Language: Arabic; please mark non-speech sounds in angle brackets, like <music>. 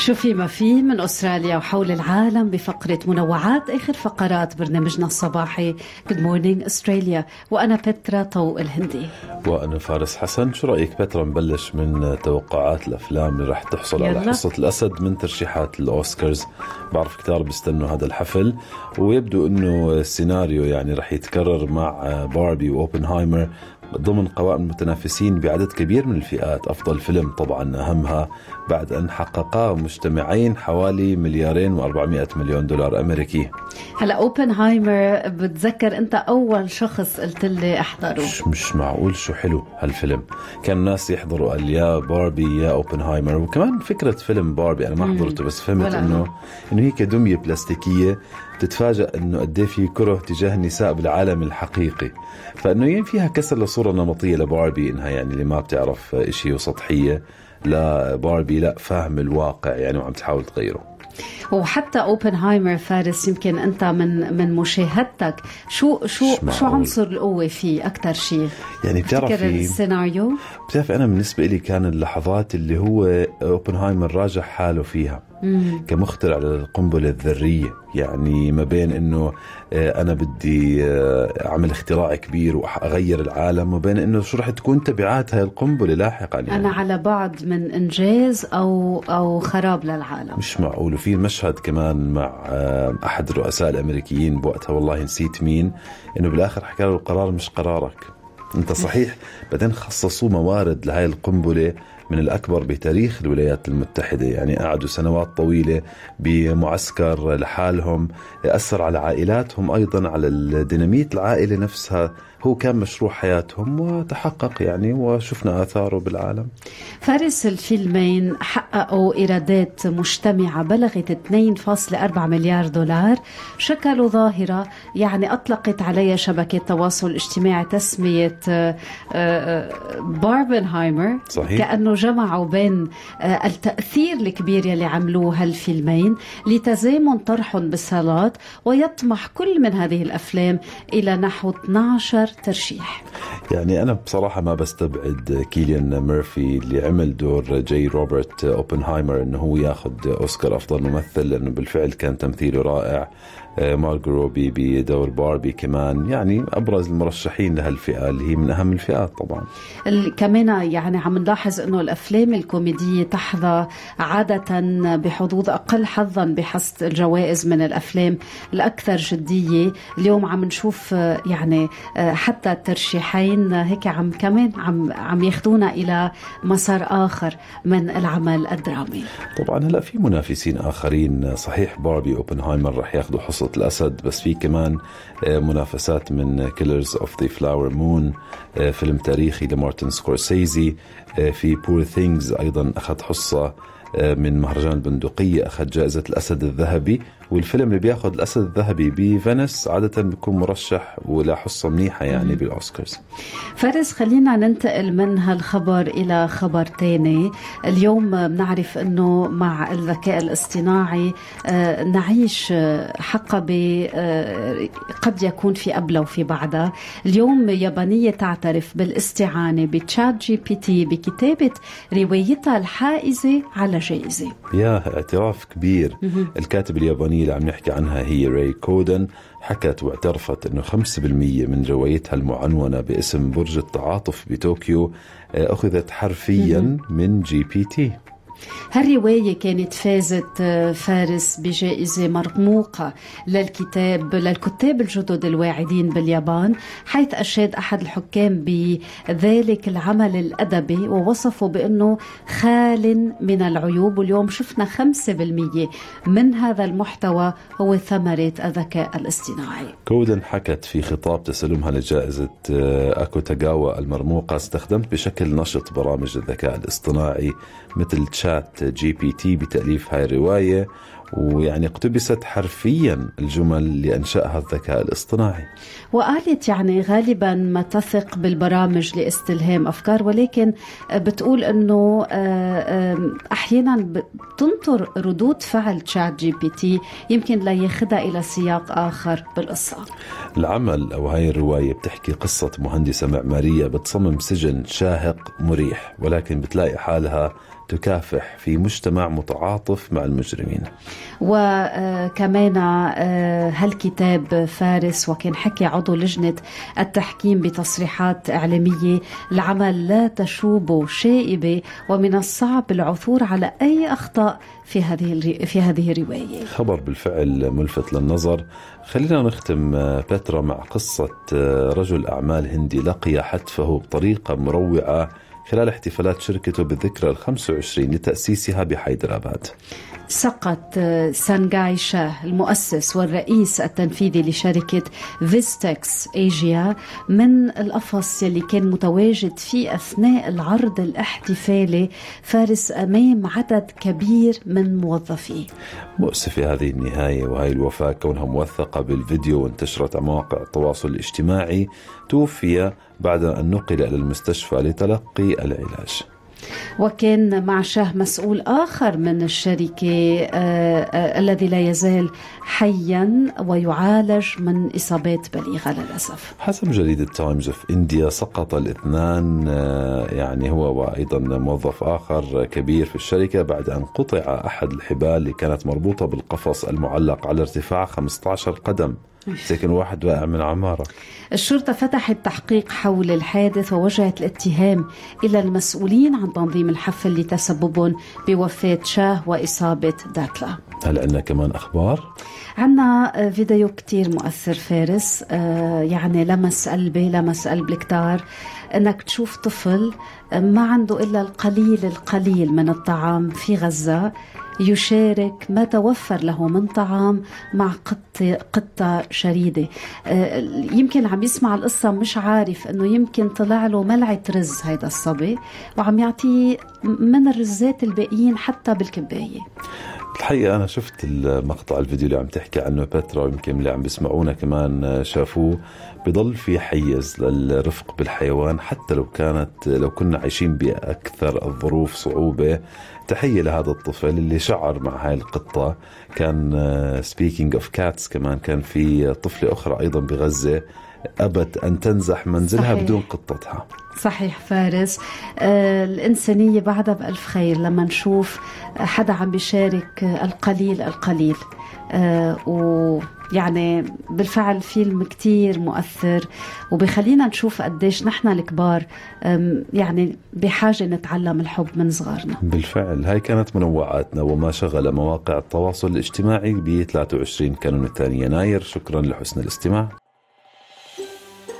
شو في ما في من أستراليا وحول العالم بفقرة منوعات آخر فقرات برنامجنا الصباحي. Good Morning Australia. وأنا بترا طوق الهندي. وأنا فارس حسن. شو رأيك بترا نبلش من توقعات الأفلام اللي رح تحصل على يلا. حصة الأسد من ترشيحات الأوسكارز؟ بعرف كتار بيستنوا هذا الحفل. ويبدو أنه السيناريو يعني رح يتكرر مع باربي وأوبنهايمر. ضمن قوائم المتنافسين بعدد كبير من الفئات. أفضل فيلم طبعا أهمها بعد أن حققا مجتمعين حوالي مليارين و400 مليون دولار أمريكي. هلا أوبنهايمر بتذكر أنت أول شخص قلت لي أحضره. مش مش معقول شو حلو هالفيلم. كان الناس يحضروا قال يا باربي يا أوبنهايمر. وكمان فكرة فيلم باربي أنا ما حضرته بس فهمت ولا إنه أنا. إنه هي كدمية بلاستيكية. تتفاجأ إنه قد إيه في كره تجاه النساء بالعالم الحقيقي. فإنه يعني فيها كسر لصورة نمطية لباربي إنها يعني اللي ما بتعرف إشي وسطحية. لا باربي لا فاهم الواقع يعني وعم تحاول تغيره. وحتى أوبنهايمر فارس يمكن أنت من من مشاهدتك شو شو شو. عنصر القوة فيه أكثر شيء يعني بتعرفي السيناريو؟ بتعرف أنا بالنسبة لي كان اللحظات اللي هو أوبنهايمر راجع حاله فيها. كمخترع للقنبلة الذرية. يعني ما بين إنه آه، أنا بدي آه، أعمل اختراع كبير واغير العالم وبين إنه شو رح تكون تبعات هاي القنبلة لاحقا يعني. أنا على بعد من إنجاز أو أو خراب للعالم. مش معقول. وفي مشهد كمان مع آه، أحد الرؤساء الأمريكيين بوقتها والله نسيت مين إنه بالآخر حكى له القرار مش قرارك. أنت صحيح <laughs> بعدين خصصوا موارد لهي القنبلة من الأكبر بتاريخ الولايات المتحدة. يعني قعدوا سنوات طويلة بمعسكر لحالهم أثر على عائلاتهم أيضا على الديناميت العائلة نفسها. هو كان مشروع حياتهم وتحقق يعني وشفنا آثاره بالعالم. فارس الفيلمين حققوا إيرادات مجتمعة بلغت 2.4 مليار دولار. شكلوا ظاهرة يعني أطلقت عليها شبكة تواصل اجتماعي تسمية آه، آه، باربنهايمر. صحيح. كأنه جمعوا بين آه، التأثير الكبير يلي عملوه هالفيلمين لتزامن طرحهم بالصالات ويطمح كل من هذه الأفلام إلى نحو 12 ترشيح. يعني أنا بصراحة ما بستبعد كيليان ميرفي اللي عمل دور J روبرت أوبنهايمر إنه هو ياخذ أوسكار أفضل ممثل لأنه بالفعل كان تمثيله رائع. آه، مارجو روبي بدور باربي كمان. يعني أبرز المرشحين لهالفئة اللي هي من أهم الفئات طبعا. كمان يعني عم نلاحظ إنه الأفلام الكوميدية تحظى عادة بحظوظ أقل حظا بحصد الجوائز من الأفلام الأكثر جدية، اليوم عم نشوف آه، يعني آه، حتى الترشيحين هيك عم كمان عم عم ياخذونا إلى مسار آخر من العمل الدرامي. طبعا هلأ في منافسين آخرين. صحيح باربي أوبنهايمر رح ياخذوا حصه الأسد بس في كمان آه، منافسات من Killers of the Flower Moon فيلم تاريخي لمارتن سكورسيزي آه، في Poor Things أيضا أخذ حصة آه، من مهرجان البندقية أخذ جائزة الأسد الذهبي. والفيلم اللي بياخذ الأسد الذهبي بفينيس عادة بيكون مرشح ولا حصة منيحة يعني بالأوسكارز. فارس خلينا ننتقل من هالخبر إلى خبر تاني. اليوم بنعرف أنه مع الذكاء الاصطناعي آه، نعيش آه، حقبة آه، قد يكون في قبلها وفي بعدها اليوم يابانية تعترف بالاستعانة ب ChatGPT بكتابة روايتها الحائزة على جائزة. يا اعتراف كبير. الكاتبة اليابانية اللي عم نحكي عنها هي راي كودن حكت واعترفت إنه 5% من روايتها المعنونة باسم برج التعاطف بطوكيو آه، أخذت حرفيا من GPT. هالرواية كانت فازت آه، فارس بجائزة مرموقة للكتاب للكتاب الجدد الواعدين باليابان حيث أشاد أحد الحكام بذلك العمل الأدبي ووصفه بأنه خال من العيوب. واليوم شفنا 5% من هذا المحتوى هو ثمرة الذكاء الاصطناعي. كودن حكت في خطاب تسلمها لجائزة آه، أكوتاغاوا المرموقة استخدمت بشكل نشط برامج الذكاء الاصطناعي مثل تشات جي بي تي بتأليف هاي الرواية ويعني اقتبست حرفيا الجمل اللي أنشأها الذكاء الاصطناعي. وقالت يعني غالبا ما تثق بالبرامج لاستلهام أفكار ولكن بتقول أنه آه، أحيانا بتنطر ردود فعل تشات جي بي تي يمكن لا ياخذها إلى سياق آخر بالقصة. العمل أو هاي الرواية بتحكي قصة مهندسة معمارية بتصمم سجن شاهق مريح ولكن بتلاقي حالها تكافح في مجتمع متعاطف مع المجرمين. وكمان آه، هالكتاب فارس وكان حكي عضو لجنة التحكيم بتصريحات إعلامية العمل لا تشوب شائبة ومن الصعب العثور على أي أخطاء في هذه في هذه الرواية. خبر بالفعل ملفت للنظر. خلينا نختم آه، بترا مع قصة آه، رجل أعمال هندي لقي حتفه بطريقة مروعة خلال احتفالات شركته بالذكرى ال 25 لتأسيسها بحيدراباد سقط سانجاي شاه المؤسس والرئيس التنفيذي لشركة فيستكس إيجا من القفص يلي كان متواجد فيه أثناء العرض الاحتفالي فارس أمام عدد كبير من موظفيه. مؤسفة هذه النهاية وهي الوفاة كونها موثقة بالفيديو وانتشرت على مواقع التواصل الاجتماعي توفي بعد أن نقل إلى المستشفى لتلقي العلاج. وكان مع شاه مسؤول آخر من الشركة آه آه الذي لا يزال حيا ويعالج من إصابات بليغة للأسف. حسب جريدة Times of India سقط الاثنان آه يعني هو وأيضا موظف آخر كبير في الشركة بعد أن قطع أحد الحبال اللي كانت مربوطة بالقفص المعلق على ارتفاع 15 قدم. ساكن واحد واقع من عمارة. الشرطة فتحت تحقيق حول الحادث ووجهت الاتهام إلى المسؤولين عن تنظيم الحفل لتسببهم بوفاة شاه وإصابة داتلا. هل عندنا كمان أخبار؟ عنا فيديو كتير مؤثر فارس آه، يعني لمس قلبي لمس قلب الكتار. إنك تشوف طفل ما عنده إلا القليل القليل من الطعام في غزة يشارك ما توفر له من طعام مع قطة, قطة شريدة. آه، يمكن عم يسمع القصة مش عارف إنه يمكن طلع له ملعة رز هيدا الصبي وعم يعطيه من الرزات الباقيين حتى بالكباية. الحقيقة أنا شفت المقطع الفيديو اللي عم تحكي عنه بترا يمكن اللي عم بيسمعونا كمان شافوه. بضل في حيز للرفق بالحيوان حتى لو كانت لو كنا عايشين بأكثر الظروف صعوبة. تحية لهذا الطفل اللي شعر مع هاي القطة. كان speaking of cats كمان كان في طفلة أخرى أيضا بغزة. أبت أن تنزح منزلها صحيح. بدون قطتها. صحيح فارس. آه الإنسانية بعدها بألف خير لما نشوف حدا عم بيشارك القليل القليل. آه ويعني بالفعل فيلم كتير مؤثر وبخلينا نشوف قديش نحن الكبار يعني بحاجة نتعلم الحب من صغارنا. بالفعل هاي كانت منوعاتنا وما شغل مواقع التواصل الاجتماعي ب 23 كانون الثاني يناير. شكرا لحسن الاستماع.